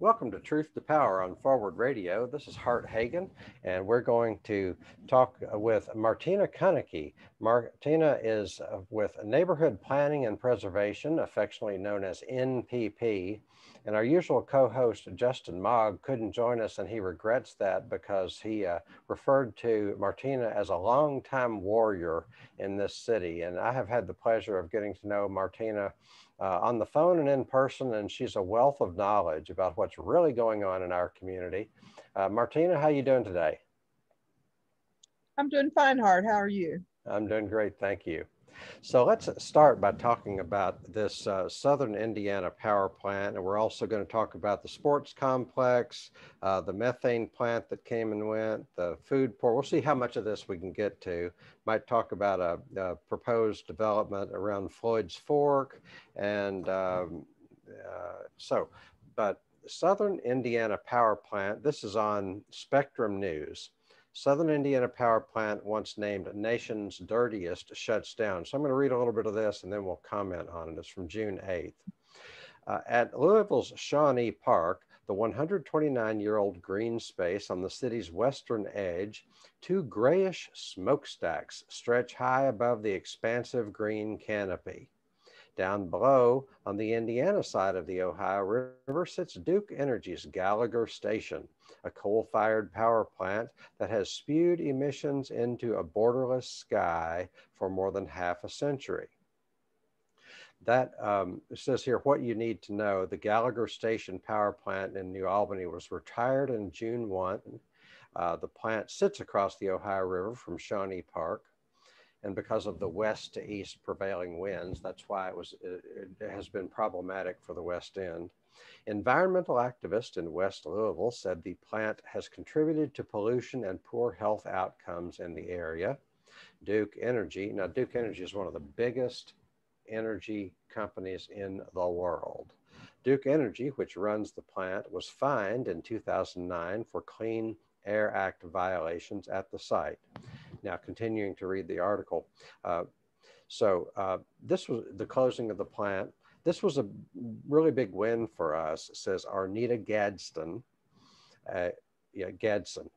Welcome to Truth to Power on Forward Radio. This is Hart Hagan, and we're going to talk with Martina Kunnecke. Martina is with Neighborhood Planning and Preservation, affectionately known as NPP. And our usual co host, Justin Mogg, couldn't join us, and he regrets that because he uh, referred to Martina as a longtime warrior in this city. And I have had the pleasure of getting to know Martina uh, on the phone and in person, and she's a wealth of knowledge about what's really going on in our community. Uh, Martina, how you doing today? I'm doing fine, Hart. How are you? I'm doing great, thank you. So let's start by talking about this uh, Southern Indiana power plant. And we're also going to talk about the sports complex, uh, the methane plant that came and went, the food port. We'll see how much of this we can get to. Might talk about a, a proposed development around Floyd's Fork. And um, uh, so, but Southern Indiana Power Plant, this is on Spectrum News. Southern Indiana Power Plant, once named nation's dirtiest, shuts down. So I'm going to read a little bit of this and then we'll comment on it. It's from June 8th. Uh, at Louisville's Shawnee Park, the 129 year old green space on the city's western edge, two grayish smokestacks stretch high above the expansive green canopy. Down below, on the Indiana side of the Ohio River, sits Duke Energy's Gallagher Station, a coal fired power plant that has spewed emissions into a borderless sky for more than half a century. That um, says here what you need to know. The Gallagher Station power plant in New Albany was retired in June 1. Uh, the plant sits across the Ohio River from Shawnee Park and because of the west to east prevailing winds, that's why it was it, it, has been problematic for the West End. Environmental activists in West Louisville said the plant has contributed to pollution and poor health outcomes in the area. Duke Energy, now Duke Energy is one of the biggest energy companies in the world. Duke Energy, which runs the plant, was fined in 2009 for Clean Air Act violations at the site. Now, continuing to read the article. Uh, so uh, this was the closing of the plant. This was a really big win for us, says Arnita Gadsden, uh, yeah, Gadsden,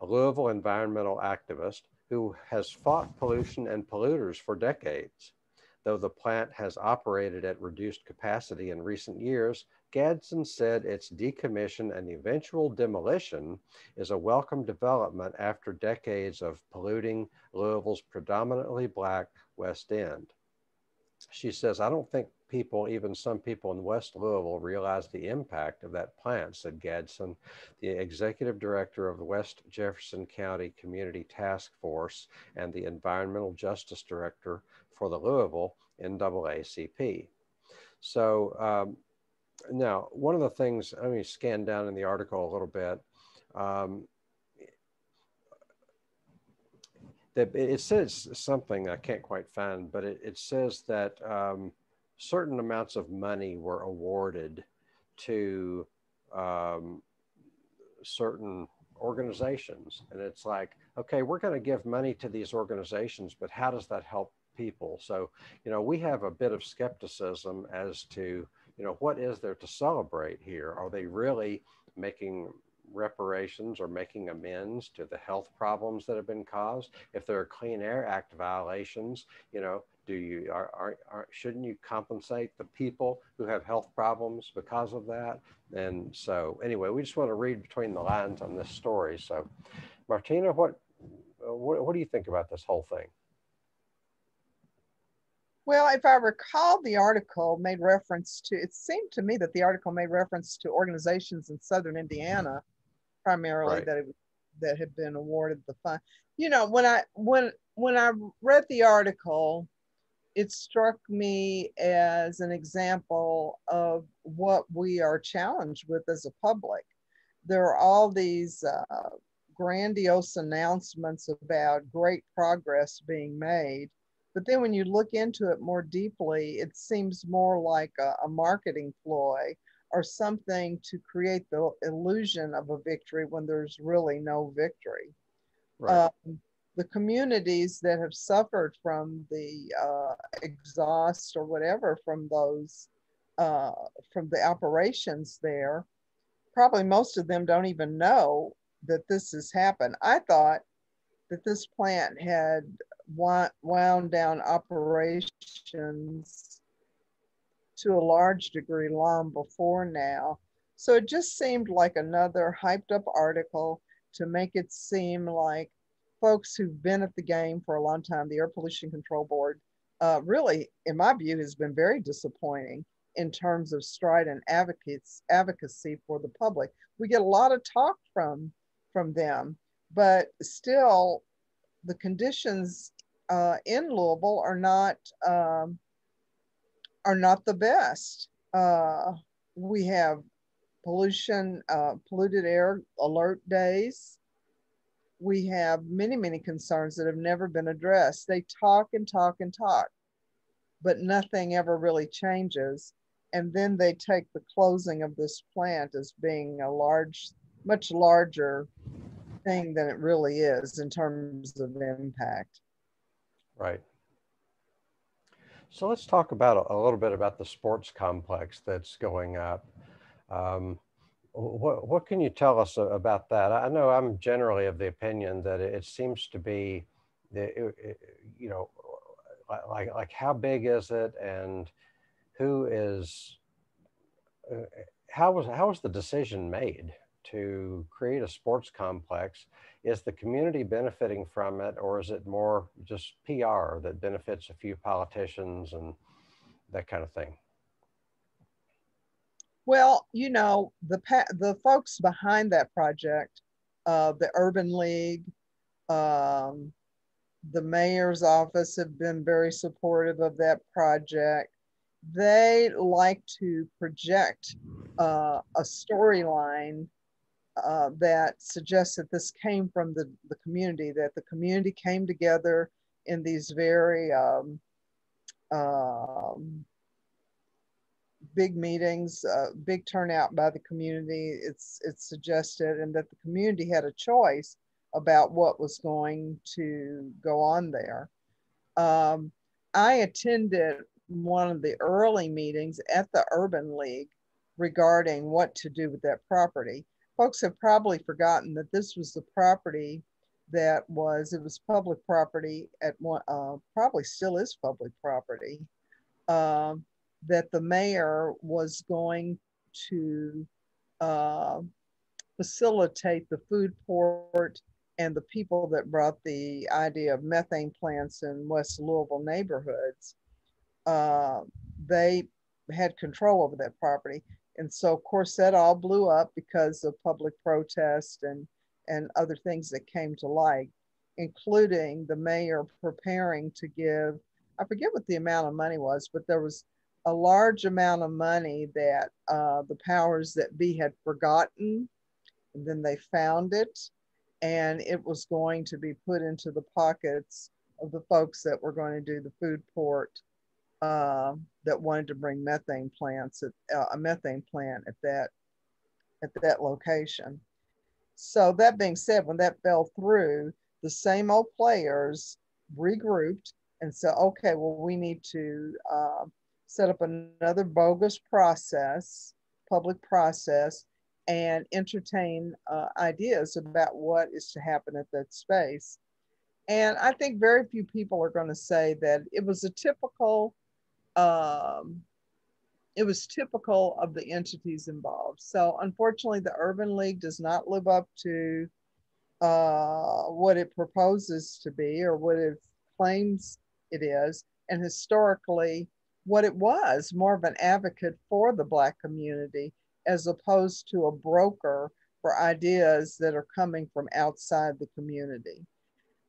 a Louisville environmental activist who has fought pollution and polluters for decades. Though the plant has operated at reduced capacity in recent years, Gadsden said its decommission and eventual demolition is a welcome development after decades of polluting Louisville's predominantly black West End. She says, I don't think people, even some people in West Louisville, realize the impact of that plant, said Gadsden, the executive director of the West Jefferson County Community Task Force and the environmental justice director for the Louisville NAACP. So um, now, one of the things, let me scan down in the article a little bit. Um, that it says something I can't quite find, but it, it says that um, certain amounts of money were awarded to um, certain organizations. And it's like, okay, we're going to give money to these organizations, but how does that help people? So, you know, we have a bit of skepticism as to you know, what is there to celebrate here? Are they really making reparations or making amends to the health problems that have been caused? If there are Clean Air Act violations, you know, do you are, are, are, shouldn't you compensate the people who have health problems because of that? And so anyway, we just want to read between the lines on this story. So, Martina, what what, what do you think about this whole thing? Well, if I recall, the article made reference to, it seemed to me that the article made reference to organizations in Southern Indiana, primarily right. that it, that had been awarded the fund. You know, when I when when I read the article, it struck me as an example of what we are challenged with as a public. There are all these uh, grandiose announcements about great progress being made but then when you look into it more deeply, it seems more like a, a marketing ploy or something to create the illusion of a victory when there's really no victory. Right. Um, the communities that have suffered from the uh, exhaust or whatever from those uh, from the operations there probably most of them don't even know that this has happened. I thought that this plant had wound down operations to a large degree long before now. So it just seemed like another hyped up article to make it seem like folks who've been at the game for a long time, the Air Pollution Control Board, uh, really, in my view, has been very disappointing in terms of strident advocates advocacy for the public. We get a lot of talk from from them, but still, the conditions uh, in Louisville are not um, are not the best. Uh, we have pollution, uh, polluted air alert days. We have many, many concerns that have never been addressed. They talk and talk and talk, but nothing ever really changes. And then they take the closing of this plant as being a large, much larger thing than it really is in terms of impact. Right. So let's talk about a, little bit about the sports complex that's going up. Um, what, what can you tell us about that? I know I'm generally of the opinion that it seems to be, the, you know, like, like how big is it and who is, uh, how was, how was the decision made to create a sports complex? Is the community benefiting from it or is it more just PR that benefits a few politicians and that kind of thing? Well, you know, the the folks behind that project, uh, the Urban League, um, the mayor's office have been very supportive of that project. They like to project uh, a storyline uh, that suggests that this came from the, the community, that the community came together in these very um, um, big meetings, uh, big turnout by the community. It's it's suggested, and that the community had a choice about what was going to go on there. Um, I attended one of the early meetings at the Urban League regarding what to do with that property. Folks have probably forgotten that this was the property that was it was public property at one uh, probably still is public property um, that the mayor was going to uh, facilitate the food port and the people that brought the idea of methane plants in West Louisville neighborhoods, uh, they had control over that property. And so, of course, that all blew up because of public protest and, and other things that came to light, including the mayor preparing to give, I forget what the amount of money was, but there was a large amount of money that uh, the powers that be had forgotten. And then they found it, and it was going to be put into the pockets of the folks that were going to do the food port uh, that wanted to bring methane plants at uh, a methane plant at that at that location. So that being said, when that fell through, the same old players regrouped and said, okay, well, we need to uh, set up another bogus process, public process, and entertain uh, ideas about what is to happen at that space. And I think very few people are going to say that it was a typical, um, it was typical of the entities involved. So unfortunately, the Urban League does not live up to uh, what it proposes to be or what it claims it is. And historically, what it was more of an advocate for the Black community as opposed to a broker for ideas that are coming from outside the community.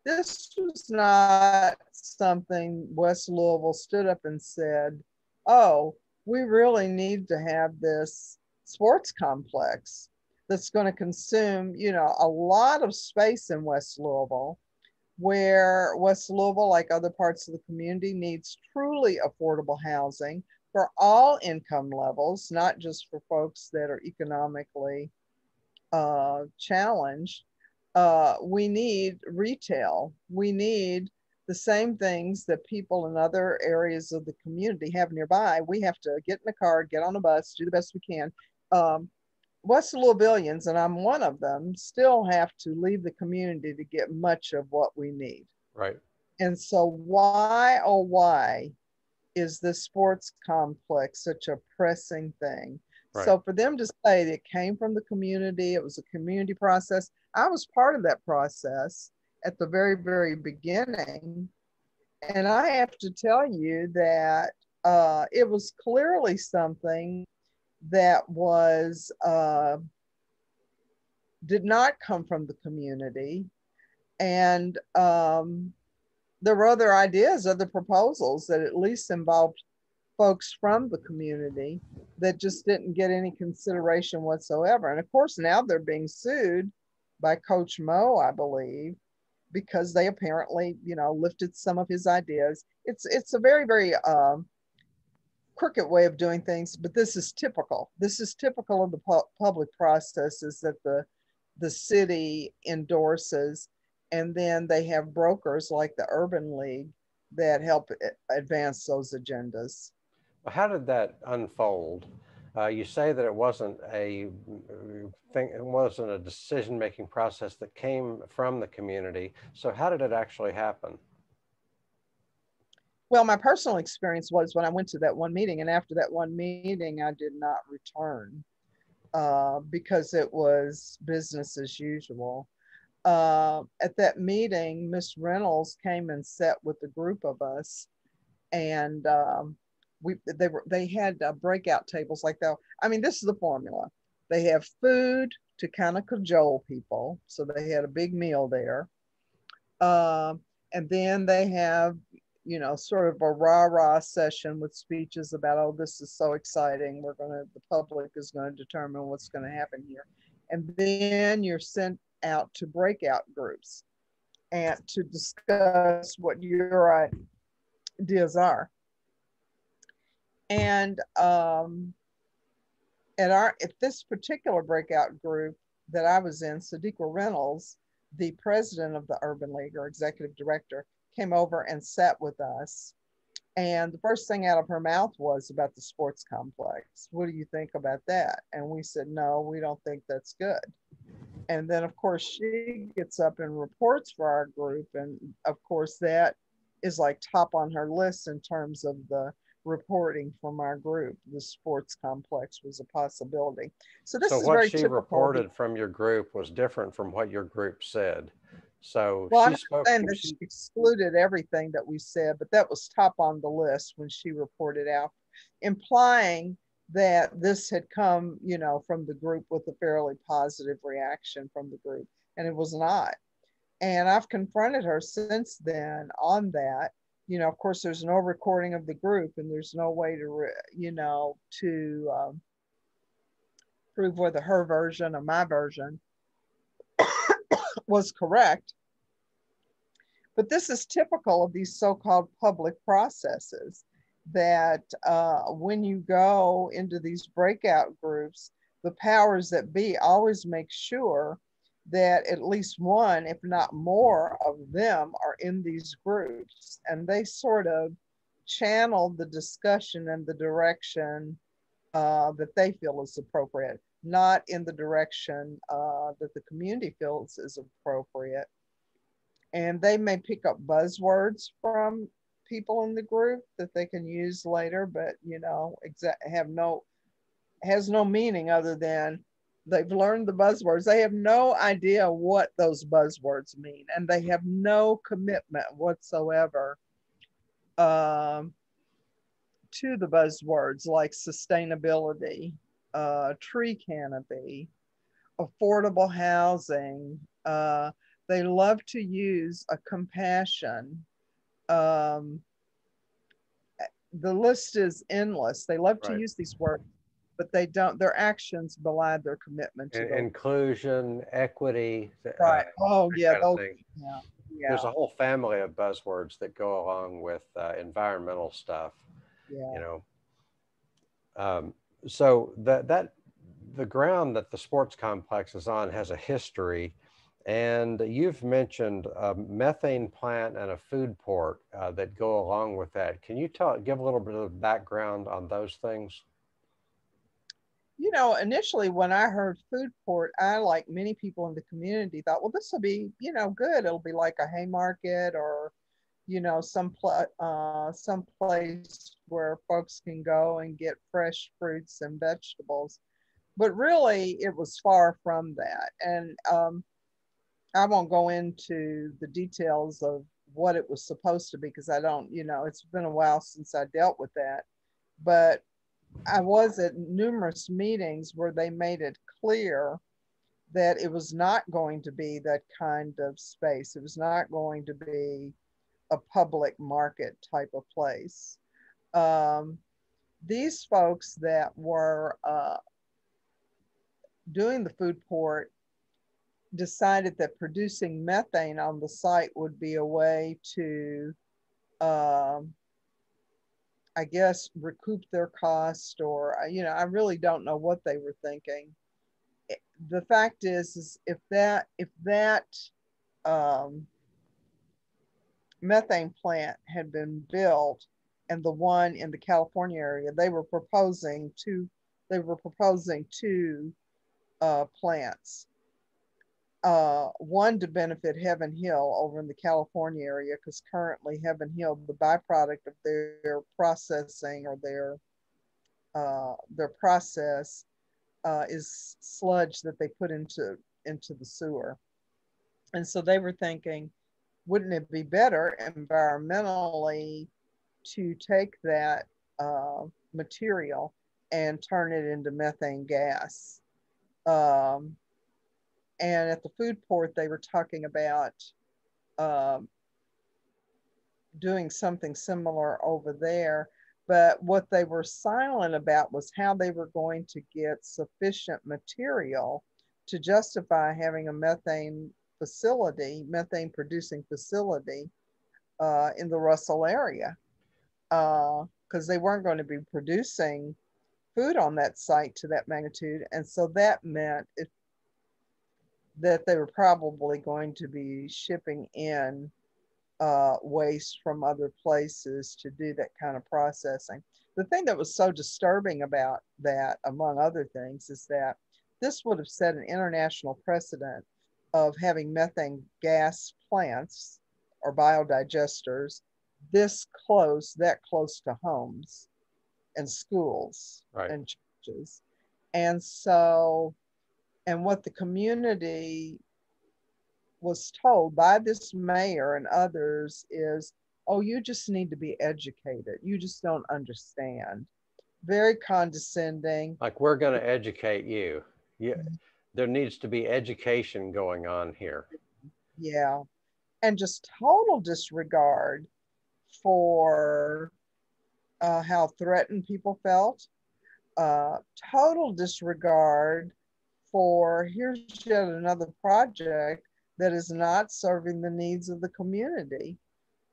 This was not something West Louisville stood up and said, oh, we really need to have this sports complex that's going to consume, you know, a lot of space in West Louisville where West Louisville, like other parts of the community, needs truly affordable housing for all income levels, not just for folks that are economically uh, challenged. Uh, we need retail. We need the same things that people in other areas of the community have nearby. We have to get in the car, get on a bus, do the best we can. Um, West Louisvillians, and I'm one of them, still have to leave the community to get much of what we need. Right. And so, why, oh, why is the sports complex such a pressing thing? Right. So, for them to say it came from the community, it was a community process. I was part of that process at the very, very beginning. And I have to tell you that uh, it was clearly something that was uh, did not come from the community and um, there were other ideas other proposals that at least involved folks from the community that just didn't get any consideration whatsoever and of course now they're being sued by coach mo i believe because they apparently you know lifted some of his ideas it's it's a very very um, crooked way of doing things, but this is typical. This is typical of the pu- public processes that the the city endorses, and then they have brokers like the Urban League that help advance those agendas. How did that unfold? Uh, you say that it wasn't a thing, it wasn't a decision-making process that came from the community. So how did it actually happen? Well, my personal experience was when I went to that one meeting, and after that one meeting, I did not return uh, because it was business as usual. Uh, at that meeting, Miss Reynolds came and sat with a group of us, and um, we they were they had uh, breakout tables like that. I mean, this is the formula. They have food to kind of cajole people, so they had a big meal there. Uh, and then they have you know, sort of a rah rah session with speeches about, oh, this is so exciting. We're going to, the public is going to determine what's going to happen here. And then you're sent out to breakout groups and to discuss what your ideas are. And um, at our at this particular breakout group that I was in, Sadiqa Reynolds, the president of the Urban League or executive director, came over and sat with us. And the first thing out of her mouth was about the sports complex. What do you think about that? And we said, no, we don't think that's good. And then, of course, she gets up and reports for our group. And of course, that is like top on her list in terms of the reporting from our group. The sports complex was a possibility. So this so is what very she typical. reported from your group was different from what your group said. So well, she spoke. And she excluded everything that we said, but that was top on the list when she reported out, implying that this had come, you know, from the group with a fairly positive reaction from the group, and it was not. And I've confronted her since then on that. You know, of course, there's no recording of the group, and there's no way to, you know, to um, prove whether her version or my version was correct. But this is typical of these so-called public processes that uh, when you go into these breakout groups, the powers that be always make sure that at least one, if not more, of them are in these groups. And they sort of channel the discussion and the direction uh, that they feel is appropriate not in the direction uh, that the community feels is appropriate. And they may pick up buzzwords from people in the group that they can use later, but you know, exa- have no has no meaning other than they've learned the buzzwords. They have no idea what those buzzwords mean, and they have no commitment whatsoever um, to the buzzwords like sustainability uh, tree canopy, affordable housing. Uh, they love to use a compassion. Um, the list is endless. They love to use these words, but they don't. Their actions belie their commitment to In- inclusion, equity. Uh, right. Uh, oh yeah. Those, yeah. Yeah. There's a whole family of buzzwords that go along with uh, environmental stuff. Yeah. You know. Um, so that that the ground that the sports complex is on has a history and you've mentioned a methane plant and a food port uh, that go along with that. Can you tell, give a little bit of background on those things? You know, initially when I heard food port, I, like many people in the community, thought, well, this will be, you know, good. It'll be like a Haymarket or, you know, some pl- uh, some place where folks can go and get fresh fruits and vegetables. But really, it was far from that. And um, I won't go into the details of what it was supposed to be because I don't, you know, it's been a while since I dealt with that. But I was at numerous meetings where they made it clear that it was not going to be that kind of space. It was not going to be a public market type of place. Um, these folks that were uh, doing the food port decided that producing methane on the site would be a way to um, I guess, recoup their cost or, you know, I really don't know what they were thinking. The fact is, is if that, if that um, methane plant had been built and the one in the California area, they were proposing two, they were proposing two uh, plants uh, one to benefit Heaven Hill over in the California area, because currently Heaven Hill, the byproduct of their processing or their uh, their process uh, is sludge that they put into into the sewer, and so they were thinking, wouldn't it be better environmentally to take that uh, material and turn it into methane gas? Um, and at the food port, they were talking about um, doing something similar over there. But what they were silent about was how they were going to get sufficient material to justify having a methane facility, methane producing facility uh, in the Russell area. Because uh, they weren't going to be producing food on that site to that magnitude. And so that meant if that they were probably going to be shipping in uh, waste from other places to do that kind of processing. The thing that was so disturbing about that, among other things, is that this would have set an international precedent of having methane gas plants or biodigesters this close, that close to homes and schools right. and churches. And so and what the community was told by this mayor and others is oh you just need to be educated. You just don't understand. Very condescending. Like we're going to educate you. Yeah there needs to be education going on here. Yeah. And just total disregard for uh, how threatened people felt. Uh, total disregard for here's yet another project that is not serving the needs of the community.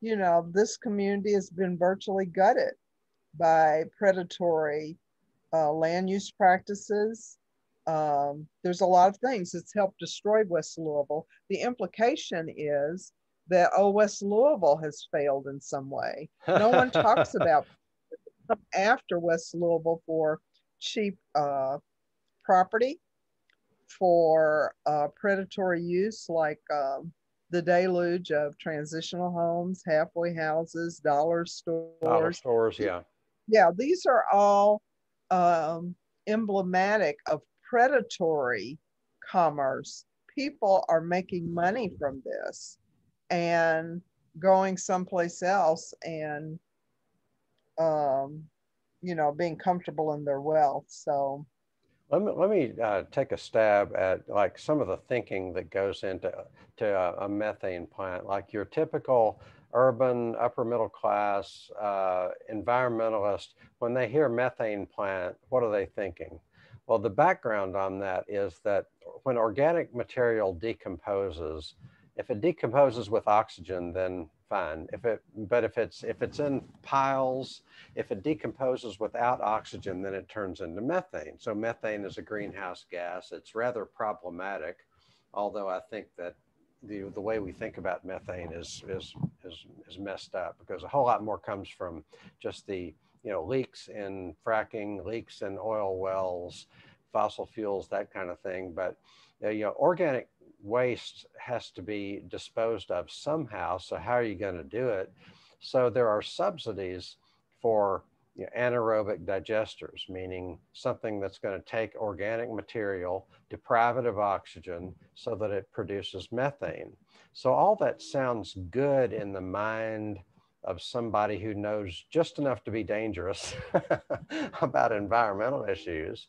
You know, this community has been virtually gutted by predatory uh, land use practices. Um, there's a lot of things that's helped destroy West Louisville. The implication is that, oh, West Louisville has failed in some way. No one talks about after West Louisville for cheap uh, property for uh, predatory use, like um, the deluge of transitional homes, halfway houses, dollar stores. Dollar stores, yeah. Yeah, these are all um, emblematic of predatory commerce. People are making money from this and going someplace else and, um, you know, being comfortable in their wealth. So, let me, let me uh, take a stab at like some of the thinking that goes into to a, a methane plant, like your typical urban upper middle class uh, environmentalist, when they hear methane plant, what are they thinking? Well, the background on that is that when organic material decomposes, if it decomposes with oxygen, then fine. If it, but if it's if it's in piles, if it decomposes without oxygen, then it turns into methane. So methane is a greenhouse gas. It's rather problematic, although I think that the the way we think about methane is is is is messed up because a whole lot more comes from just the you know leaks in fracking, leaks in oil wells, fossil fuels, that kind of thing. But uh, you know, organic waste has to be disposed of somehow. So how are you going to do it? So there are subsidies for you know, anaerobic digesters, meaning something that's going to take organic material, deprive it of oxygen so that it produces methane. So all that sounds good in the mind of somebody who knows just enough to be dangerous about environmental issues.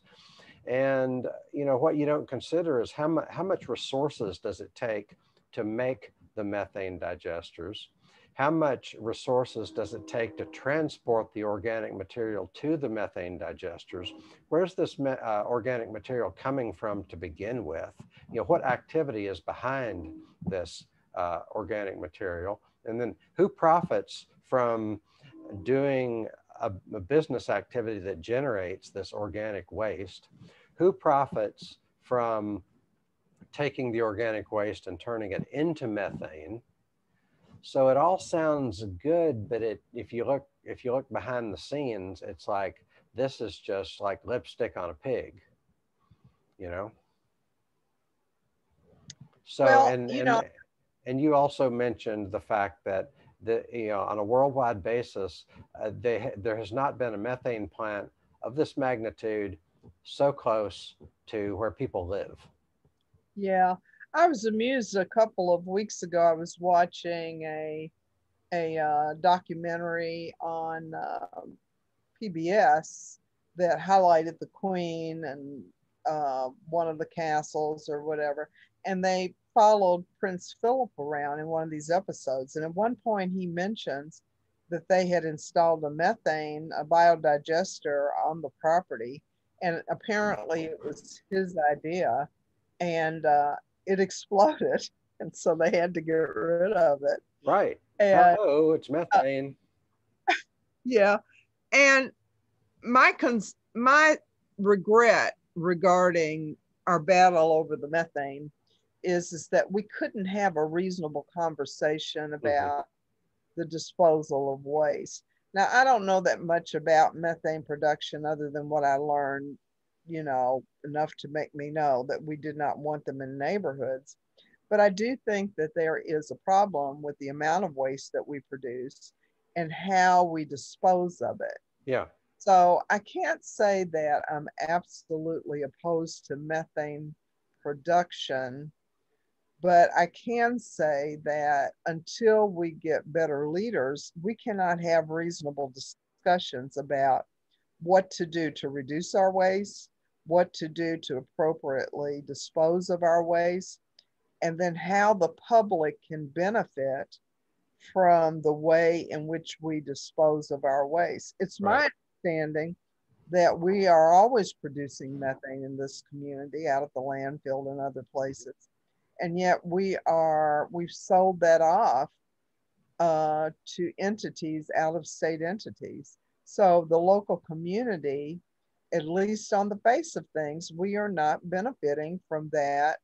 And you know what you don't consider is how, mu- how much resources does it take to make the methane digesters? How much resources does it take to transport the organic material to the methane digesters? Where's this uh, organic material coming from to begin with? You know, what activity is behind this uh, organic material? And then who profits from doing a, a business activity that generates this organic waste? Who profits from taking the organic waste and turning it into methane? So it all sounds good, but it if you look if you look behind the scenes, it's like this is just like lipstick on a pig, you know. So well, and you and, know, and you also mentioned the fact that the you know on a worldwide basis, uh, they, there has not been a methane plant of this magnitude so close to where people live. Yeah, I was amused a couple of weeks ago. I was watching a a uh, documentary on uh, um, PBS that highlighted the Queen and uh, one of the castles or whatever, and they followed Prince Philip around in one of these episodes. And at one point, he mentions that they had installed a methane, a biodigester on the property, and apparently it was his idea. And uh, it exploded, and so they had to get rid of it. Right. And, oh, it's methane. Uh, yeah, and my cons- my regret regarding our battle over the methane is is that we couldn't have a reasonable conversation mm-hmm. about mm-hmm. the disposal of waste. Now, I don't know that much about methane production other than what I learned you know, enough to make me know that we did not want them in neighborhoods. But I do think that there is a problem with the amount of waste that we produce and how we dispose of it. Yeah. So I can't say that I'm absolutely opposed to methane production, but I can say that until we get better leaders, we cannot have reasonable discussions about what to do to reduce our waste what to do to appropriately dispose of our waste, and then how the public can benefit from the way in which we dispose of our waste. It's right. my understanding that we are always producing methane in this community out of the landfill and other places. And yet we are, we've sold that off uh, to entities, out of state entities. So the local community at least on the face of things, we are not benefiting from that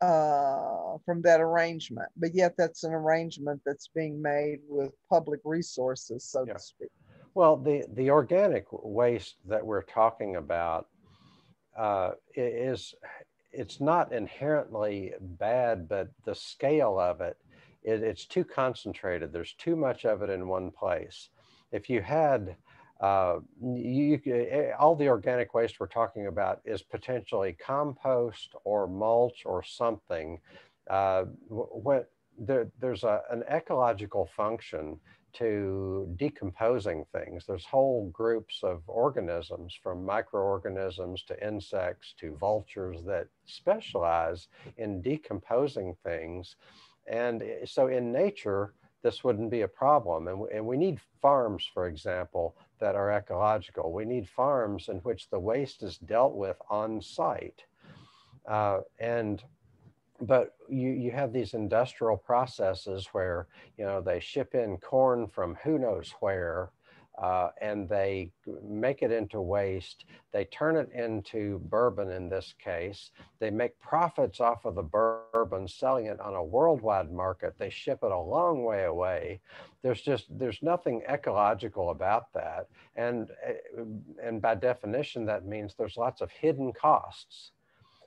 uh, from that arrangement. But yet, that's an arrangement that's being made with public resources, so yeah. to speak. Well, the the organic waste that we're talking about uh, is it's not inherently bad, but the scale of it, it, it's too concentrated. There's too much of it in one place. If you had uh, you, eh, all the organic waste we're talking about is potentially compost or mulch or something. Uh, when there, there's a, an ecological function to decomposing things. There's whole groups of organisms from microorganisms to insects to vultures that specialize in decomposing things. And eh, so in nature, this wouldn't be a problem. And, and we need farms, for example, that are ecological. We need farms in which the waste is dealt with on site. Uh, and but you, you have these industrial processes where you know they ship in corn from who knows where uh, and they make it into waste. They turn it into bourbon in this case. They make profits off of the bourbon, selling it on a worldwide market. They ship it a long way away. There's just there's nothing ecological about that, and eh, and by definition that means there's lots of hidden costs.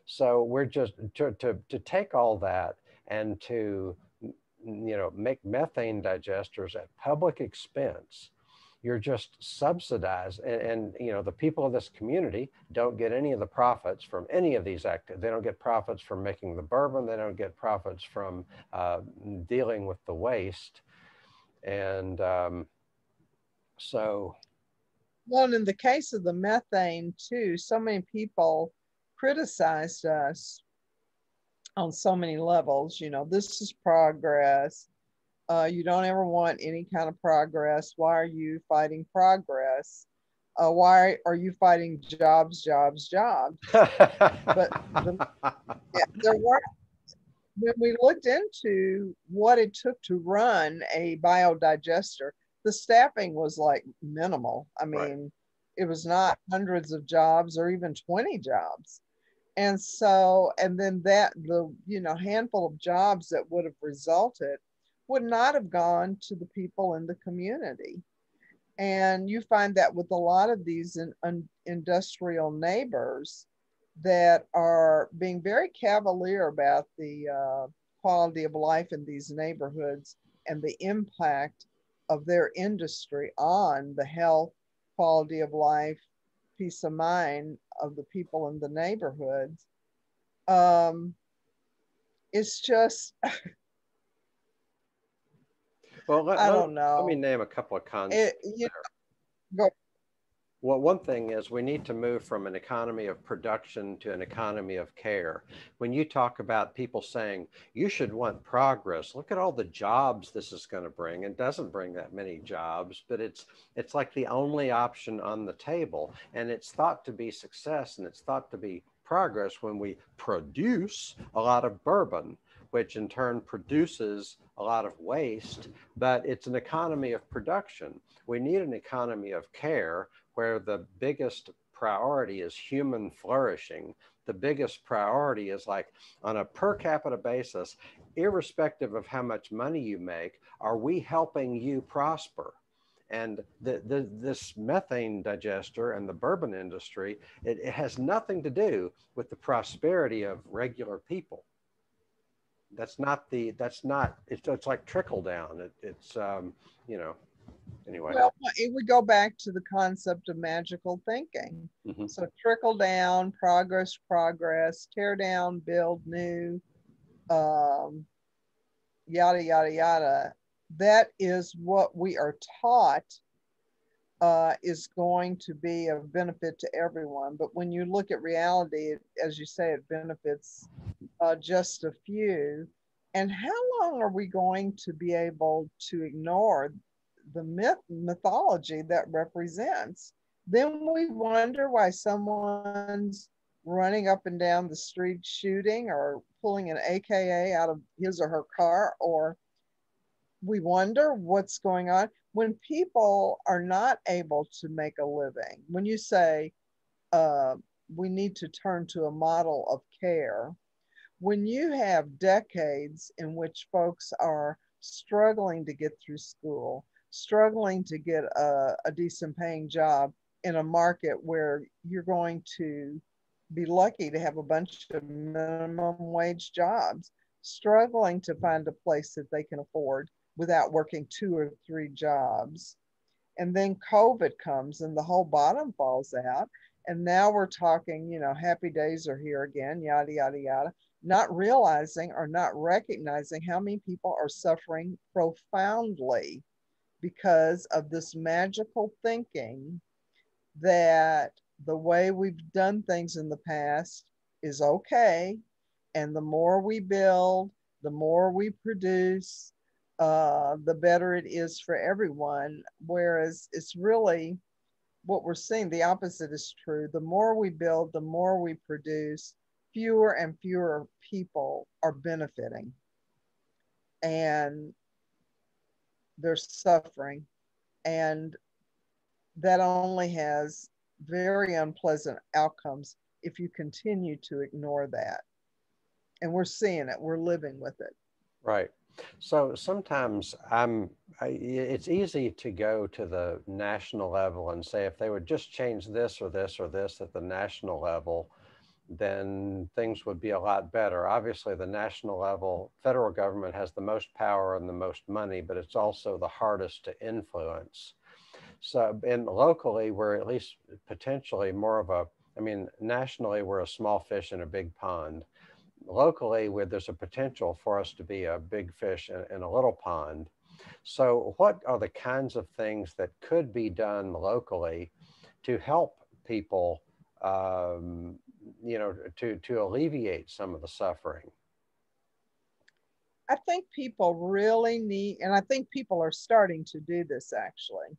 So we're just to to, to take all that and to you know make methane digesters at public expense you're just subsidized and, and, you know the people of this community don't get any of the profits from any of these activities they don't get profits from making the bourbon they don't get profits from uh, dealing with the waste. And um, so well in the case of the methane too so many people criticized us on so many levels you know this is progress uh, you don't ever want any kind of progress. Why are you fighting progress? Uh, why are you fighting jobs, jobs, jobs? but the, yeah, there were when we looked into what it took to run a biodigester, the staffing was like minimal. I mean, right. It was not hundreds of jobs or even 20 jobs. And so, and then that the you know handful of jobs that would have resulted would not have gone to the people in the community. And you find that with a lot of these in, un, industrial neighbors that are being very cavalier about the uh, quality of life in these neighborhoods and the impact of their industry on the health, quality of life, peace of mind of the people in the neighborhoods. Um, it's just Well, let, I don't let, know. Let me name a couple of concepts. It, you know, well, one thing is we need to move from an economy of production to an economy of care. When you talk about people saying you should want progress, look at all the jobs this is going to bring. It doesn't bring that many jobs, but it's it's like the only option on the table, and it's thought to be success and it's thought to be progress when we produce a lot of bourbon which in turn produces a lot of waste, but it's an economy of production. We need an economy of care where the biggest priority is human flourishing. The biggest priority is like on a per capita basis, irrespective of how much money you make, are we helping you prosper? And the, the, this methane digester and the bourbon industry, it, it has nothing to do with the prosperity of regular people that's not the that's not it's, it's like trickle down it, it's um you know anyway well it would go back to the concept of magical thinking mm-hmm. so trickle down progress progress tear down build new um yada yada yada that is what we are taught uh, is going to be of benefit to everyone. But when you look at reality, it, as you say, it benefits uh, just a few. And how long are we going to be able to ignore the myth mythology that represents? Then we wonder why someone's running up and down the street shooting or pulling an AKA out of his or her car, or we wonder what's going on when people are not able to make a living. When you say uh, we need to turn to a model of care, when you have decades in which folks are struggling to get through school, struggling to get a, a decent paying job in a market where you're going to be lucky to have a bunch of minimum wage jobs, struggling to find a place that they can afford without working two or three jobs. And then COVID comes and the whole bottom falls out. And now we're talking, you know, happy days are here again, yada, yada, yada not realizing or not recognizing how many people are suffering profoundly because of this magical thinking that the way we've done things in the past is okay. And the more we build, the more we produce, uh, the better it is for everyone. Whereas it's really what we're seeing, the opposite is true. The more we build, the more we produce, fewer and fewer people are benefiting and they're suffering. And that only has very unpleasant outcomes if you continue to ignore that. And we're seeing it, we're living with it. Right. So sometimes I'm, I, it's easy to go to the national level and say if they would just change this or this or this at the national level, then things would be a lot better. Obviously, the national level, federal government has the most power and the most money, but it's also the hardest to influence. So, and locally, we're at least potentially more of a, I mean, nationally, we're a small fish in a big pond. Locally, where there's a potential for us to be a big fish in, in a little pond. So, what are the kinds of things that could be done locally to help people um, you know, to, to alleviate some of the suffering? I think people really need, and I think people are starting to do this actually,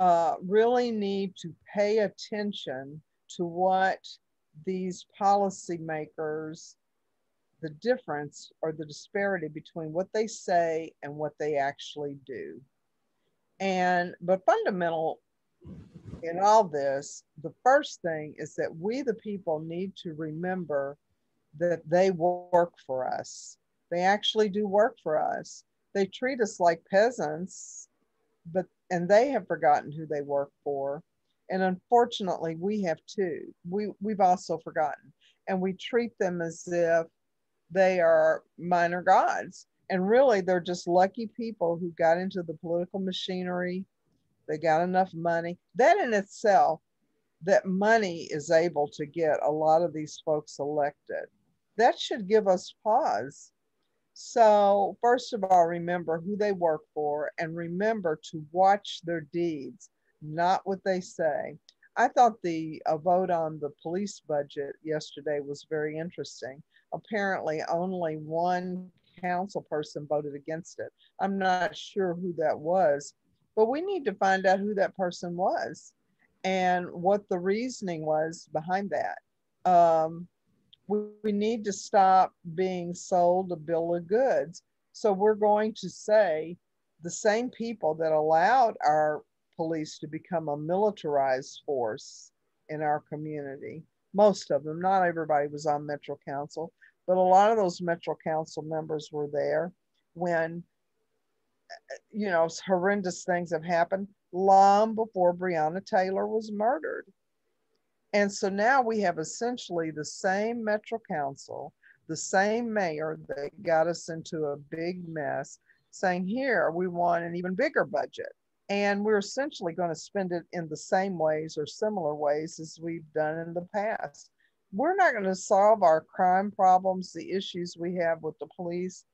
uh, really need to pay attention to what these policymakers, the difference or the disparity between what they say and what they actually do. And, but fundamental in all this, the first thing is that we, the people, need to remember that they work for us. They actually do work for us. They treat us like peasants, but and they have forgotten who they work for. And unfortunately, we have too. We we've also forgotten, and we treat them as if they are minor gods. And really, they're just lucky people who got into the political machinery they got enough money. That in itself, that money is able to get a lot of these folks elected. That should give us pause. So, first of all, remember who they work for and remember to watch their deeds, not what they say. I thought the vote on the police budget yesterday was very interesting. Apparently, only one council person voted against it. I'm not sure who that was, but we need to find out who that person was and what the reasoning was behind that. Um, we, we need to stop being sold a bill of goods. So we're going to say the same people that allowed our police to become a militarized force in our community, most of them, not everybody was on Metro Council, but a lot of those Metro Council members were there when you know, horrendous things have happened long before Breonna Taylor was murdered. And so now we have essentially the same Metro Council, the same mayor that got us into a big mess, saying, Here, we want an even bigger budget. And we're essentially going to spend it in the same ways or similar ways as we've done in the past. We're not going to solve our crime problems, the issues we have with the police,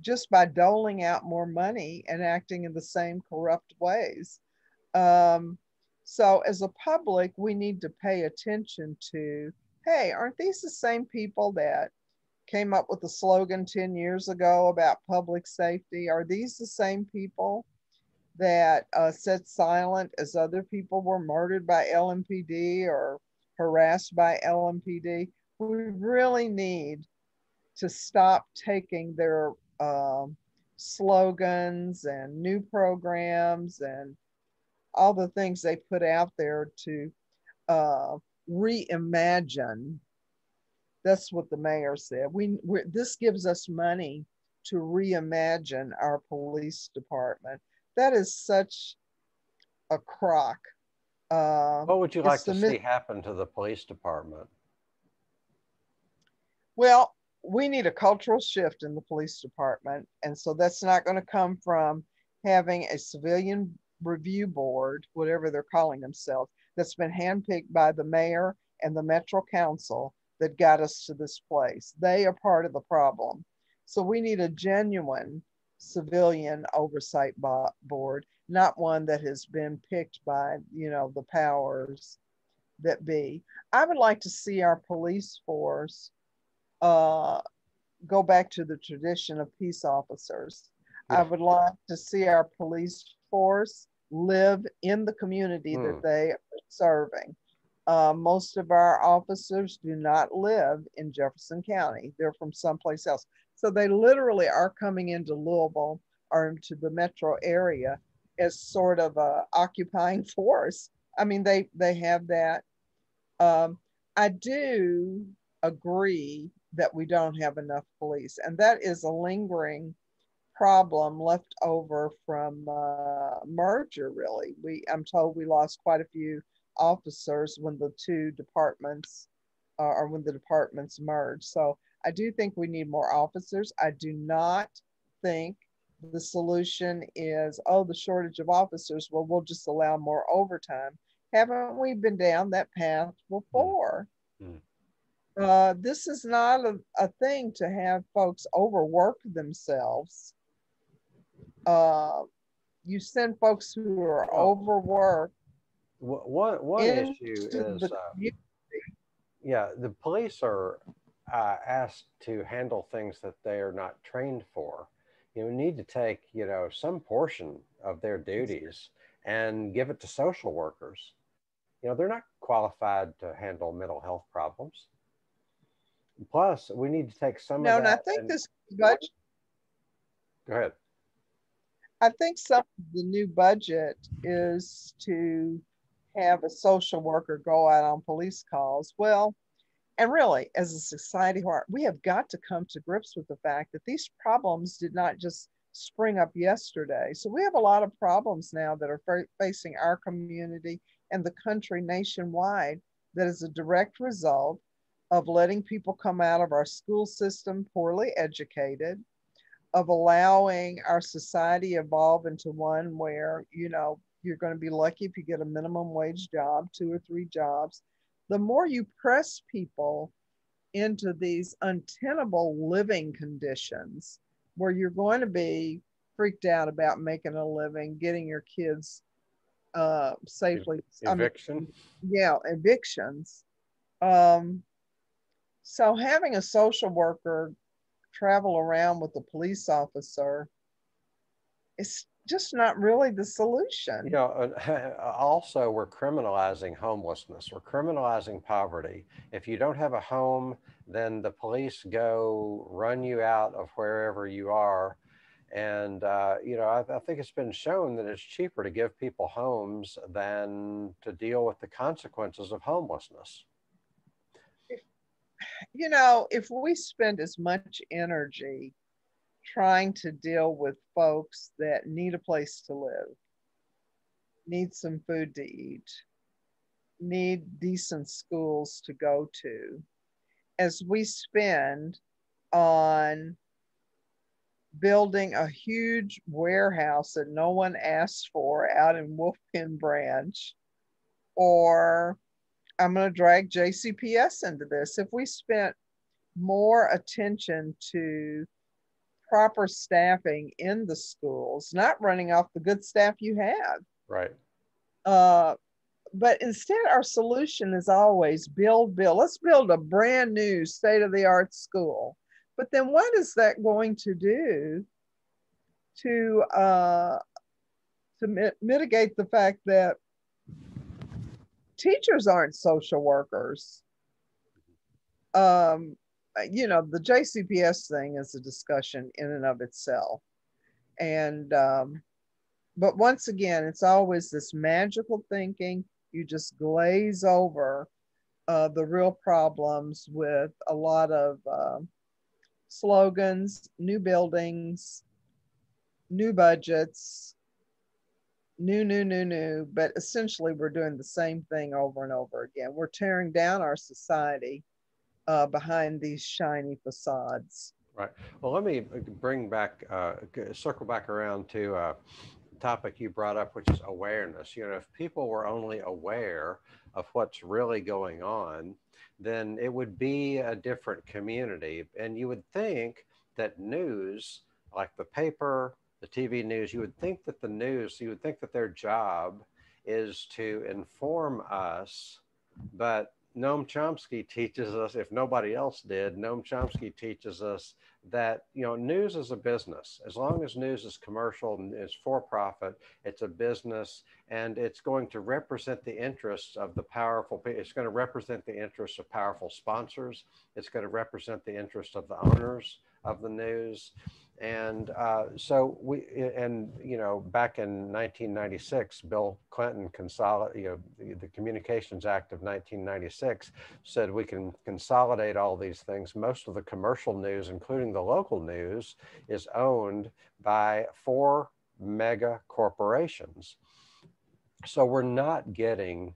just by doling out more money and acting in the same corrupt ways. Um, so, as a public, we need to pay attention to hey, aren't these the same people that came up with the slogan 10 years ago about public safety? Are these the same people that uh, sat silent as other people were murdered by LMPD or harassed by LMPD? We really need to stop taking their um, slogans and new programs and all the things they put out there to uh, reimagine. That's what the mayor said. We this gives us money to reimagine our police department. That is such a crock. Uh, what would you like to see happen to the police department? Well, we need a cultural shift in the police department. And so that's not going to come from having a civilian review board, whatever they're calling themselves, that's been handpicked by the mayor and the Metro Council that got us to this place. They are part of the problem. So we need a genuine civilian oversight board, not one that has been picked by, you know, the powers that be. I would like to see our police force uh, go back to the tradition of peace officers. Yeah. I would like to see our police force live in the community mm. that hmm. they are serving. Uh, most of our officers do not live in Jefferson County. They're from someplace else. So they literally are coming into Louisville or into the metro area as sort of a occupying force. I mean, they they have that. Um, I do agree that we don't have enough police, and that is a lingering problem left over from uh, merger. Really, we I'm told we lost quite a few officers when the two departments uh, or when the departments merged. So I do think we need more officers. I do not think the solution is oh the shortage of officers. Well, we'll just allow more overtime. Haven't we been down that path before? Mm. Uh, this is not a, a thing to have folks overwork themselves uh, you send folks who are overworked. One one issue is, uh, yeah, the police are uh, asked to handle things that they are not trained for. You need to take you know some portion of their duties and give it to social workers. You know they're not qualified to handle mental health problems. Plus, we need to take some. No, and I think and, this budget. Go ahead. I think some of the new budget is to have a social worker go out on police calls. Well, and really, as a society, we have got to come to grips with the fact that these problems did not just spring up yesterday. So we have a lot of problems now that are facing our community and the country nationwide that is a direct result of letting people come out of our school system poorly educated, of allowing our society evolve into one where you know you're going to be lucky if you get a minimum wage job two or three jobs. The more you press people into these untenable living conditions where you're going to be freaked out about making a living getting your kids uh, safely eviction I mean, yeah evictions um, so having a social worker travel around with a police officer is just not really the solution. You know, also we're criminalizing homelessness. We're criminalizing poverty. If you don't have a home, then the police go run you out of wherever you are. And, uh, you know, I, I think it's been shown that it's cheaper to give people homes than to deal with the consequences of homelessness you know, if we spend as much energy trying to deal with folks that need a place to live, need some food to eat, need decent schools to go to, as we spend on building a huge warehouse that no one asked for out in Wolf Pen Branch or I'm going to drag JCPS into this. If we spent more attention to proper staffing in the schools, not running off the good staff you have. Right. Uh, but instead, our solution is always build, build. Let's build a brand new state of the art school. But then, what is that going to do to uh, to mi- mitigate the fact that teachers aren't social workers. Um, you know, the JCPS thing is a discussion in and of itself. And, um, but once again, it's always this magical thinking. You just glaze over uh, the real problems with a lot of uh, slogans, new buildings, new budgets, new, new, new, new, but essentially we're doing the same thing over and over again. We're tearing down our society uh, behind these shiny facades. Right. Well, let me bring back, uh, circle back around to a topic you brought up, which is awareness. You know, if people were only aware of what's really going on, then it would be a different community. And you would think that news, like the paper, the TV news, you would think that the news, you would think that their job is to inform us, but Noam Chomsky teaches us, if nobody else did, Noam Chomsky teaches us that you know news is a business. As long as news is commercial and is for profit, it's a business, and it's going to represent the interests of the powerful. It's going to represent the interests of powerful sponsors. It's going to represent the interests of the owners of the news. And uh, so we, and you know, back in 1996, Bill Clinton consolidated, you know, the, the, Communications Act of 1996 said we can consolidate all these things. Most of the commercial news, including the local news, is owned by four mega corporations. So we're not getting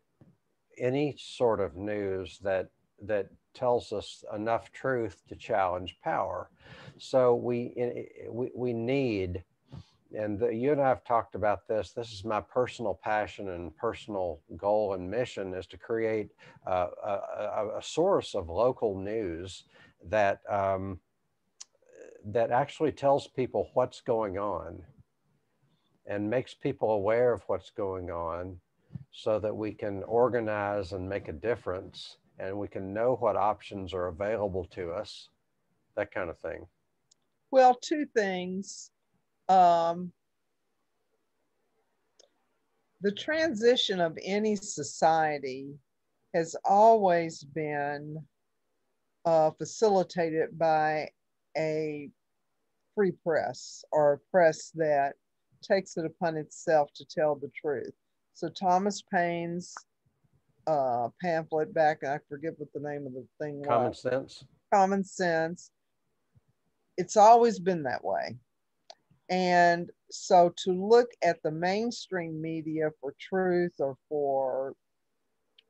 any sort of news that that tells us enough truth to challenge power. So we, we, we need, and the, you and I have talked about this, this is my personal passion and personal goal and mission is to create a, a, a source of local news that, um, that actually tells people what's going on and makes people aware of what's going on so that we can organize and make a difference and we can know what options are available to us, that kind of thing. Well, two things. Um, the transition of any society has always been uh, facilitated by a free press or a press that takes it upon itself to tell the truth. So Thomas Paine's uh, pamphlet back, I forget what the name of the thing Common was. Common sense. Common Sense it's always been that way. And so to look at the mainstream media for truth or for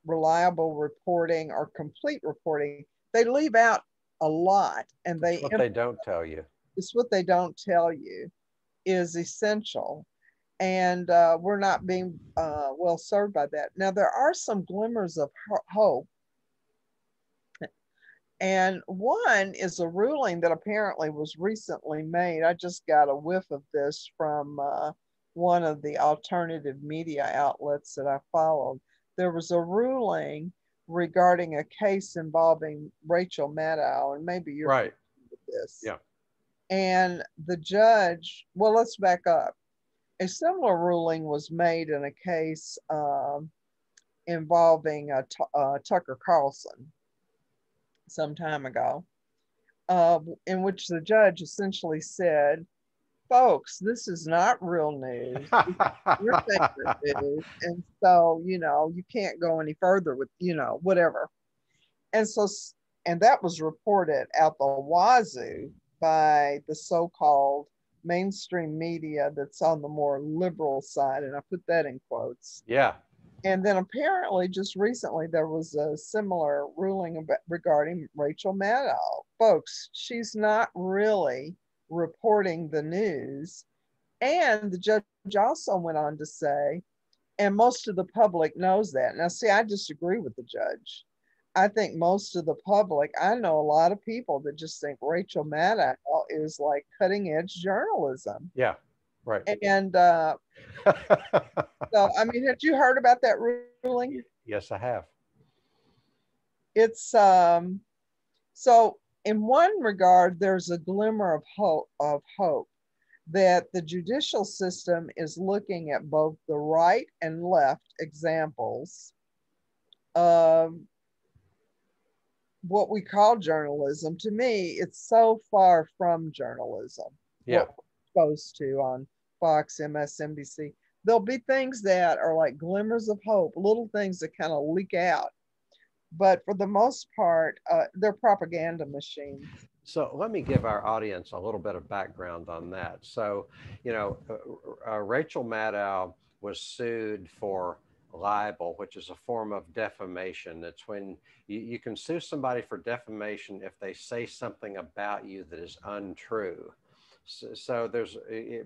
reliable reporting or complete reporting, they leave out a lot and they what they don't tell you. It's what they don't tell you is essential. And uh, we're not being uh, well served by that. Now, there are some glimmers of hope and one is a ruling that apparently was recently made. I just got a whiff of this from uh, one of the alternative media outlets that I followed. There was a ruling regarding a case involving Rachel Maddow, and maybe you're right with this. Yeah. And the judge, well, let's back up. A similar ruling was made in a case um, involving uh, uh, Tucker Carlson some time ago, uh, in which the judge essentially said, folks, this is not real news. Your favorite news. And so, you know, you can't go any further with, you know, whatever. And so, and that was reported out the wazoo by the so called mainstream media that's on the more liberal side. And I put that in quotes. Yeah. And then apparently, just recently, there was a similar ruling about, regarding Rachel Maddow. Folks, she's not really reporting the news. And the judge also went on to say, and most of the public knows that. Now, see, I disagree with the judge. I think most of the public, I know a lot of people that just think Rachel Maddow is like cutting edge journalism. Yeah. Right. And uh, so, I mean, had you heard about that ruling? Yes, I have. It's um, so in one regard, there's a glimmer of hope of hope that the judicial system is looking at both the right and left examples of what we call journalism. To me, it's so far from journalism. Yeah exposed to on Fox, MSNBC. There'll be things that are like glimmers of hope, little things that kind of leak out. But for the most part, uh, they're propaganda machines. So let me give our audience a little bit of background on that. So, you know, uh, uh, Rachel Maddow was sued for libel, which is a form of defamation. It's when you, you can sue somebody for defamation if they say something about you that is untrue. So, so there's,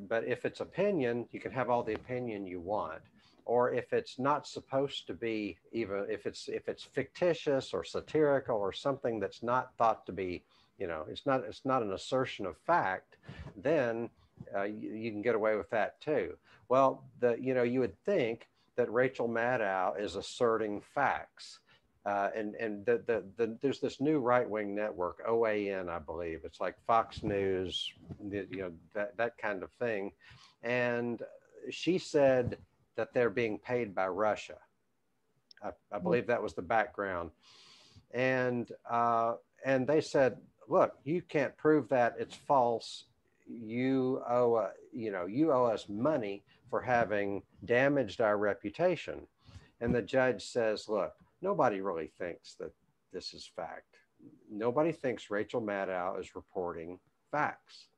but if it's opinion, you can have all the opinion you want. Or if it's not supposed to be even if it's if it's fictitious or satirical or something that's not thought to be, you know, it's not it's not an assertion of fact, then uh, you, you can get away with that too. Well, the you know you would think that Rachel Maddow is asserting facts uh, and and the, the, the, there's this new right wing network, OAN, I believe. It's like Fox News, you know, that, that kind of thing. And she said that they're being paid by Russia. I, I believe that was the background. And, uh, and they said, look, you can't prove that it's false. You owe, uh, you know, you owe us money for having damaged our reputation. And the judge says, look, nobody really thinks that this is fact. Nobody thinks Rachel Maddow is reporting facts.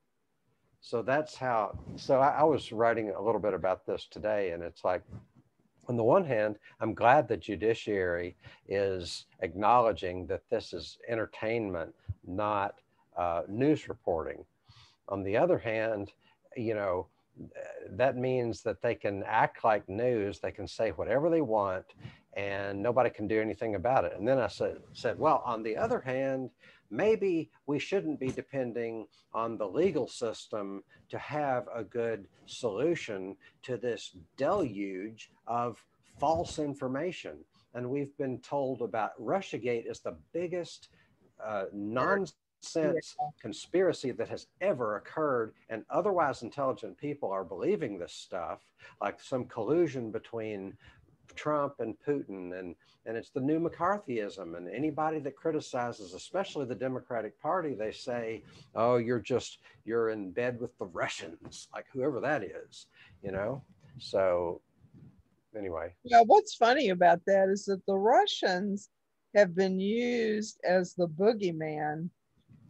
So that's how, so I, I was writing a little bit about this today, and it's like, on the one hand, I'm glad the judiciary is acknowledging that this is entertainment, not uh, news reporting. On the other hand, you know, that means that they can act like news, they can say whatever they want, and nobody can do anything about it. And then I said, said well, on the other hand, maybe we shouldn't be depending on the legal system to have a good solution to this deluge of false information. And we've been told about Russiagate is the biggest uh, nonsense conspiracy that has ever occurred. And otherwise intelligent people are believing this stuff, like some collusion between Trump and Putin, and and it's the new McCarthyism. And anybody that criticizes, especially the Democratic Party, they say, "Oh, you're just you're in bed with the Russians," like whoever that is, you know. So anyway. Yeah, what's funny about that is that the Russians have been used as the boogeyman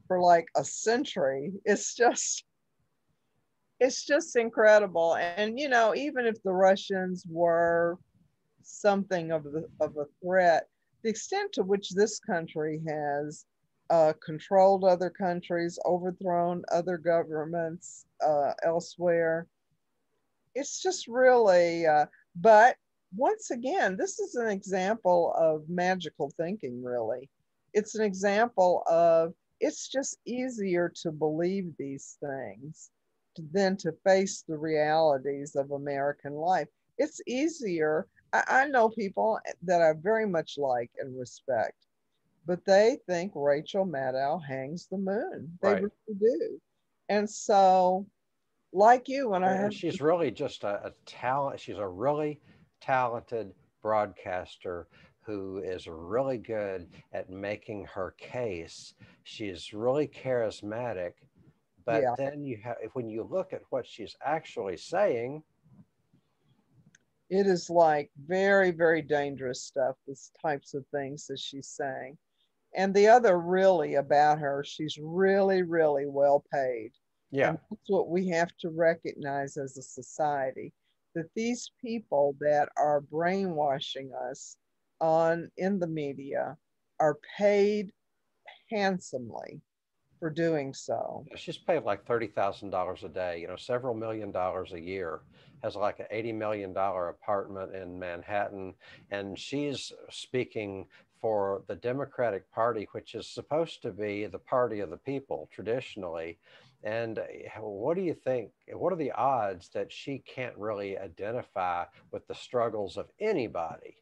for like a century. It's just it's just incredible. And you know, even if the Russians were something of, the, of a threat. The extent to which this country has uh, controlled other countries, overthrown other governments uh, elsewhere, it's just really, uh, but once again, this is an example of magical thinking, really. It's an example of it's just easier to believe these things than to face the realities of American life. It's easier I, I know people that I very much like and respect, but they think Rachel Maddow hangs the moon. They right. really do. And so, like you, when I have she's really just a, a talent, she's a really talented broadcaster who is really good at making her case. She's really charismatic, but yeah. then you have when you look at what she's actually saying, it is like very very dangerous stuff these types of things that she's saying and the other really about her she's really really well paid yeah and that's what we have to recognize as a society that these people that are brainwashing us on in the media are paid handsomely for doing so. She's paid like thirty thousand dollars a day, you know, several million dollars a year. Has like an eighty million dollar apartment in Manhattan, and she's speaking for the Democratic Party, which is supposed to be the party of the people traditionally. And eh, what do you think? What are the odds that she can't really identify with the struggles of anybody?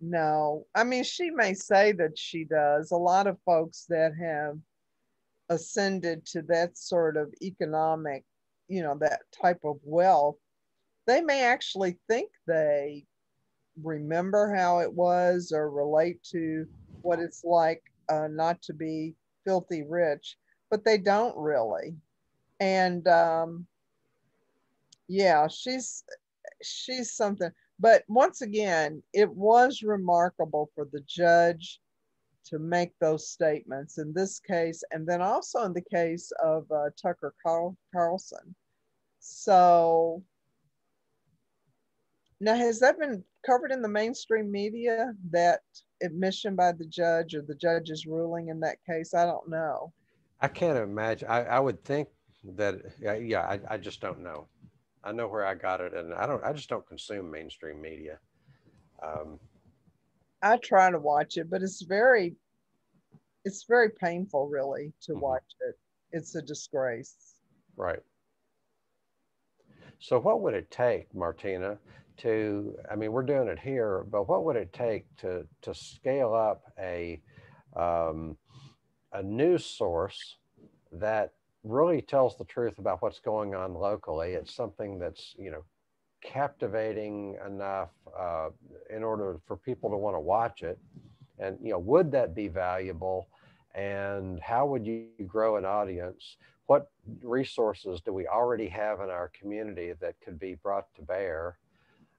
No, I mean, she may say that she does. A lot of folks that have ascended to that sort of economic, you know, that type of wealth, they may actually think they remember how it was or relate to what it's like uh, not to be filthy rich, but they don't really. And um, yeah, she's she's something. But once again, it was remarkable for the judge to make those statements in this case, and then also in the case of uh, Tucker Carl- Carlson. So now, has that been covered in the mainstream media, that admission by the judge or the judge's ruling in that case? I don't know. I can't imagine. I, I would think that, yeah, I, I just don't know. I know where I got it, and I don't. I just don't consume mainstream media. Um, I try to watch it, but it's very it's very painful really to mm-hmm. watch it. It's a disgrace. Right. So what would it take, Martina, to I mean we're doing it here, but what would it take to to scale up a um, a news source that really tells the truth about what's going on locally? It's something that's you know captivating enough uh, in order for people to want to watch it. And you know, would that be valuable? and how would you grow an audience? What resources do we already have in our community that could be brought to bear?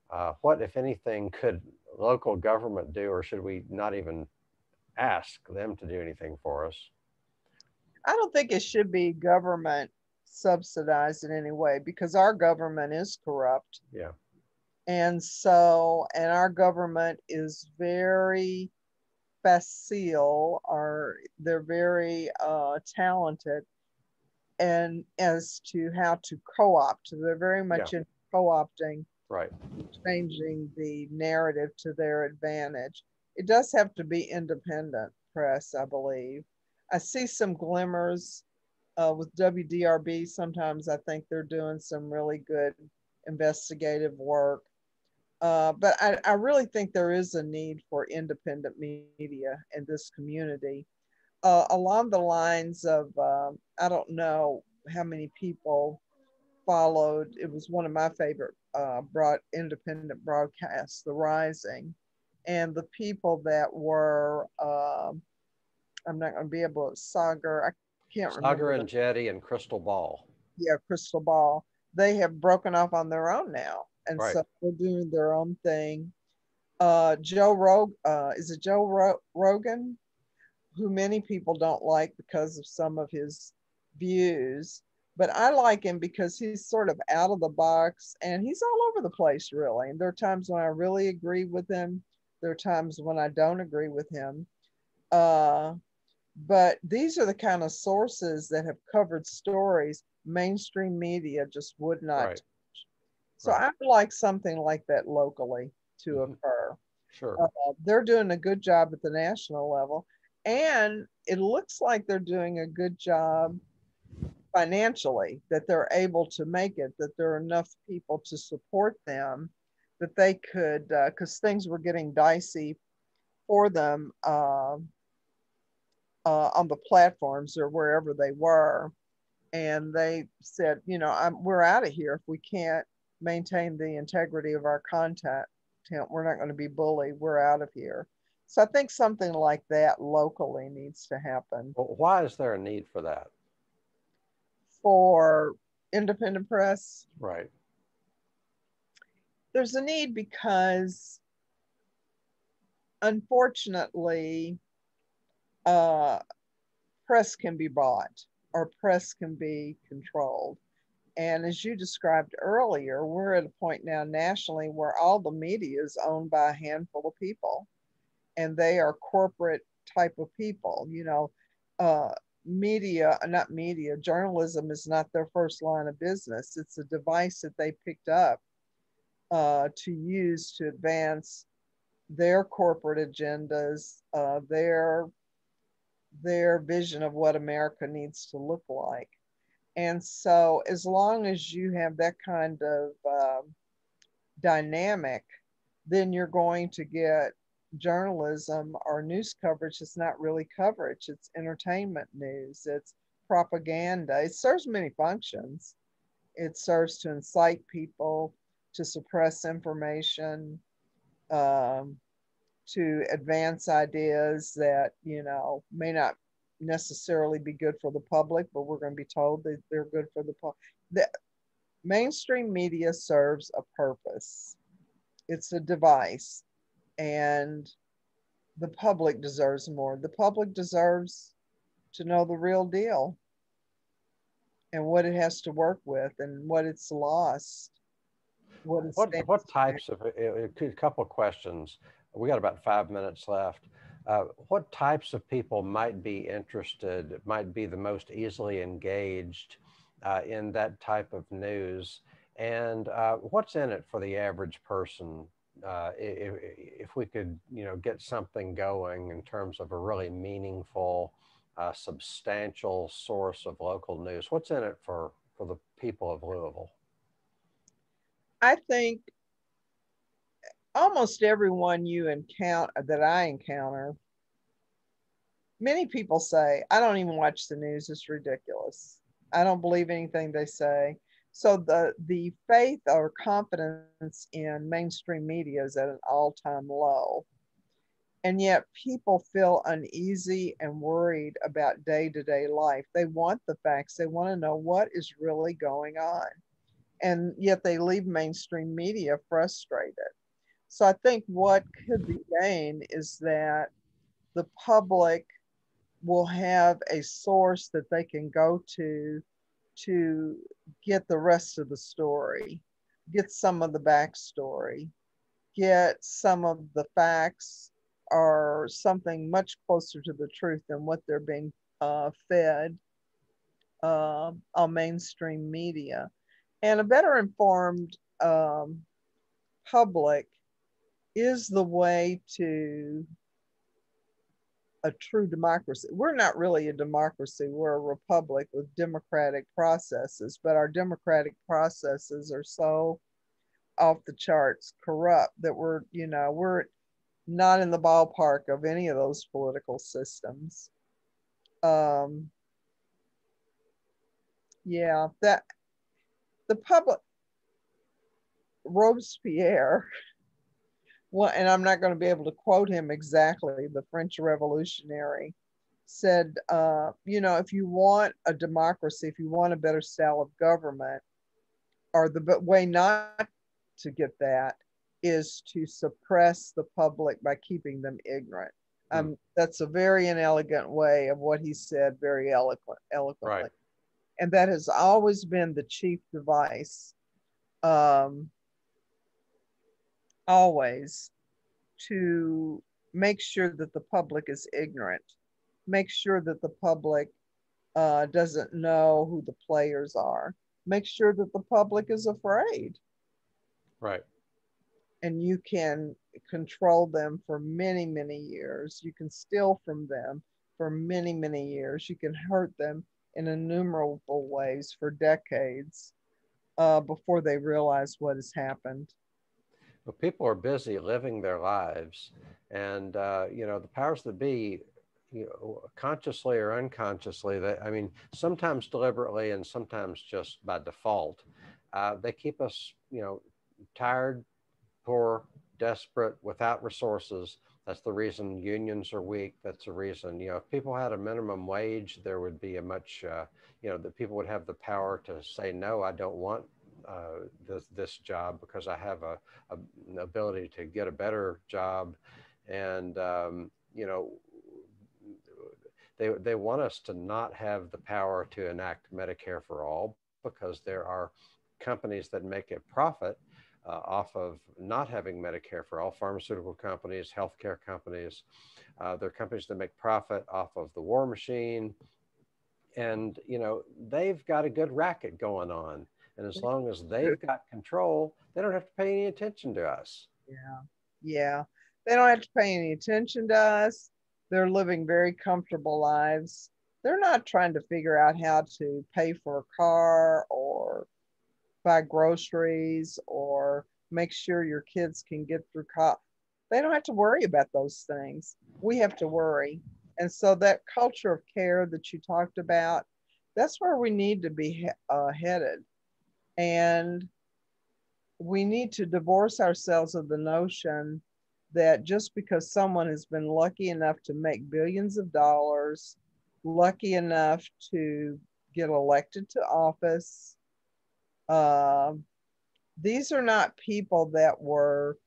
Uh, what, if anything, could local government do, or should we not even ask them to do anything for us? I don't think it should be government subsidized in any way because our government is corrupt. Yeah. And so, and our government is very facile, or they're very uh, talented and as to how to co-opt. They're very much yeah. in co-opting, right? Changing the narrative to their advantage. It does have to be independent press, I believe. I see some glimmers uh, with WDRB. Sometimes I think they're doing some really good investigative work. Uh, but I, I really think there is a need for independent media in this community. Uh, along the lines of, uh, I don't know how many people followed, it was one of my favorite uh, broad, independent broadcasts, The Rising. And the people that were, um, I'm not going to be able to, Saagar, I can't Saagar remember. and Jetty and Krystal Ball. Yeah, Krystal Ball. They have broken off on their own now and right. so they're doing their own thing. Uh, Joe Rog, uh, is it Joe Ro- Rogan, who many people don't like because of some of his views, but I like him because he's sort of out of the box and he's all over the place, really. And there are times when I really agree with him. There are times when I don't agree with him. Uh, but these are the kind of sources that have covered stories mainstream media just would not right. So right. I would like something like that locally to mm-hmm. occur. Sure. Uh, they're doing a good job at the national level. And it looks like they're doing a good job financially, that they're able to make it, that there are enough people to support them, that they could, because uh, things were getting dicey for them uh, uh, on the platforms or wherever they were. And they said, you know, I'm, we're out of here if we can't maintain the integrity of our content. We're not going to be bullied. We're out of here. So I think something like that locally needs to happen. Well, why is there a need for that? For independent press? Right. There's a need because unfortunately, uh, press can be bought or press can be controlled. And as you described earlier, we're at a point now nationally where all the media is owned by a handful of people, and they are corporate type of people. You know, uh, media, not media, journalism is not their first line of business. It's a device that they picked up uh, to use to advance their corporate agendas, uh, their their vision of what America needs to look like. And so, as long as you have that kind of um, dynamic, then you're going to get journalism or news coverage that's not really coverage. It's entertainment news, it's propaganda. It serves many functions. It serves to incite people, to suppress information, um, to advance ideas that, you know, may not necessarily be good for the public, but we're going to be told that they're good for the public. The mainstream media serves a purpose. It's a device, and the public deserves more. The public deserves to know the real deal and what it has to work with and what it's lost. What, what, what types of, a, a couple of questions. We got about five minutes left. Uh, what types of people might be interested, might be the most easily engaged uh, in that type of news? And uh, what's in it for the average person? Uh, if, if, we could, you know, get something going in terms of a really meaningful, uh, substantial source of local news, what's in it for, for the people of Louisville? I think almost everyone you encounter that I encounter, many people say, I don't even watch the news, it's ridiculous. I don't believe anything they say. So the the faith or confidence in mainstream media is at an all-time low. And yet people feel uneasy and worried about day to day life. They want the facts, they want to know what is really going on. And yet they leave mainstream media frustrated. So I think what could be gained is that the public will have a source that they can go to to get the rest of the story, get some of the backstory, get some of the facts or something much closer to the truth than what they're being uh, fed uh, on mainstream media. And a better informed um, public is the way to a true democracy. We're not really a democracy, we're a republic with democratic processes, but our democratic processes are so off the charts corrupt that we're, you know, we're not in the ballpark of any of those political systems. Um, yeah, that the public, Robespierre well, and I'm not going to be able to quote him exactly, the French revolutionary said, uh, you know, if you want a democracy, if you want a better style of government, or the way not to get that is to suppress the public by keeping them ignorant. Hmm. Um, that's a very inelegant way of what he said, very eloquent, eloquently. Right. And that has always been the chief device um, always to make sure that the public is ignorant, make sure that the public uh, doesn't know who the players are, make sure that the public is afraid. Right. And you can control them for many, many years. You can steal from them for many, many years. You can hurt them in innumerable ways for decades uh, before they realize what has happened. Well, people are busy living their lives, and uh, you know the powers that be, you know, consciously or unconsciously. That I mean, sometimes deliberately and sometimes just by default, uh, they keep us, you know, tired, poor, desperate, without resources. That's the reason unions are weak. That's the reason, you know, if people had a minimum wage, there would be a much, uh, you know, that people would have the power to say, no, I don't want uh, this, this job because I have a, a, an ability to get a better job. And, um, you know, they, they want us to not have the power to enact Medicare for all because there are companies that make a profit uh, off of not having Medicare for all, pharmaceutical companies, healthcare companies. Uh, there are companies that make profit off of the war machine. And, you know, they've got a good racket going on. And as long as they've got control, they don't have to pay any attention to us. Yeah. Yeah. They don't have to pay any attention to us. They're living very comfortable lives. They're not trying to figure out how to pay for a car or buy groceries or make sure your kids can get through college. They don't have to worry about those things. We have to worry. And so that culture of care that you talked about, that's where we need to be uh, headed. And we need to divorce ourselves of the notion that just because someone has been lucky enough to make billions of dollars, lucky enough to get elected to office, uh, these are not people that were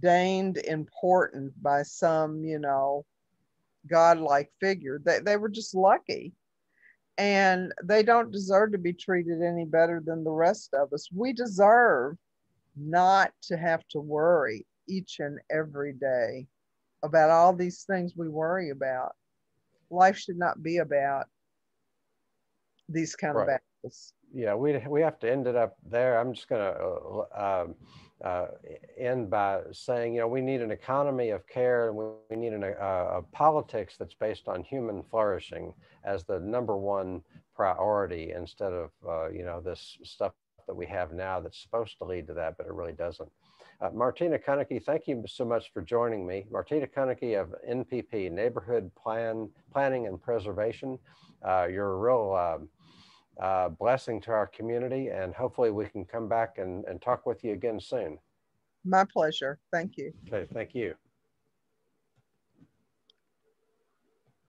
deigned important by some, you know, godlike figure. They, they were just lucky and they don't deserve to be treated any better than the rest of us. We deserve not to have to worry each and every day about all these things we worry about. Life should not be about these kind right. of battles. Yeah, we we have to end it up there. I'm just going to uh, um, uh, end by saying, you know, we need an economy of care and we, need an, uh, a politics that's based on human flourishing as the number one priority instead of, uh, you know, this stuff that we have now that's supposed to lead to that, but it really doesn't. Uh, Martina Kunnecke, thank you so much for joining me. Martina Kunnecke of NPP, Neighborhood Plan Planning and Preservation. Uh, you're a real um, uh, blessing to our community. And hopefully we can come back and, and talk with you again soon. My pleasure. Thank you. Okay, thank you.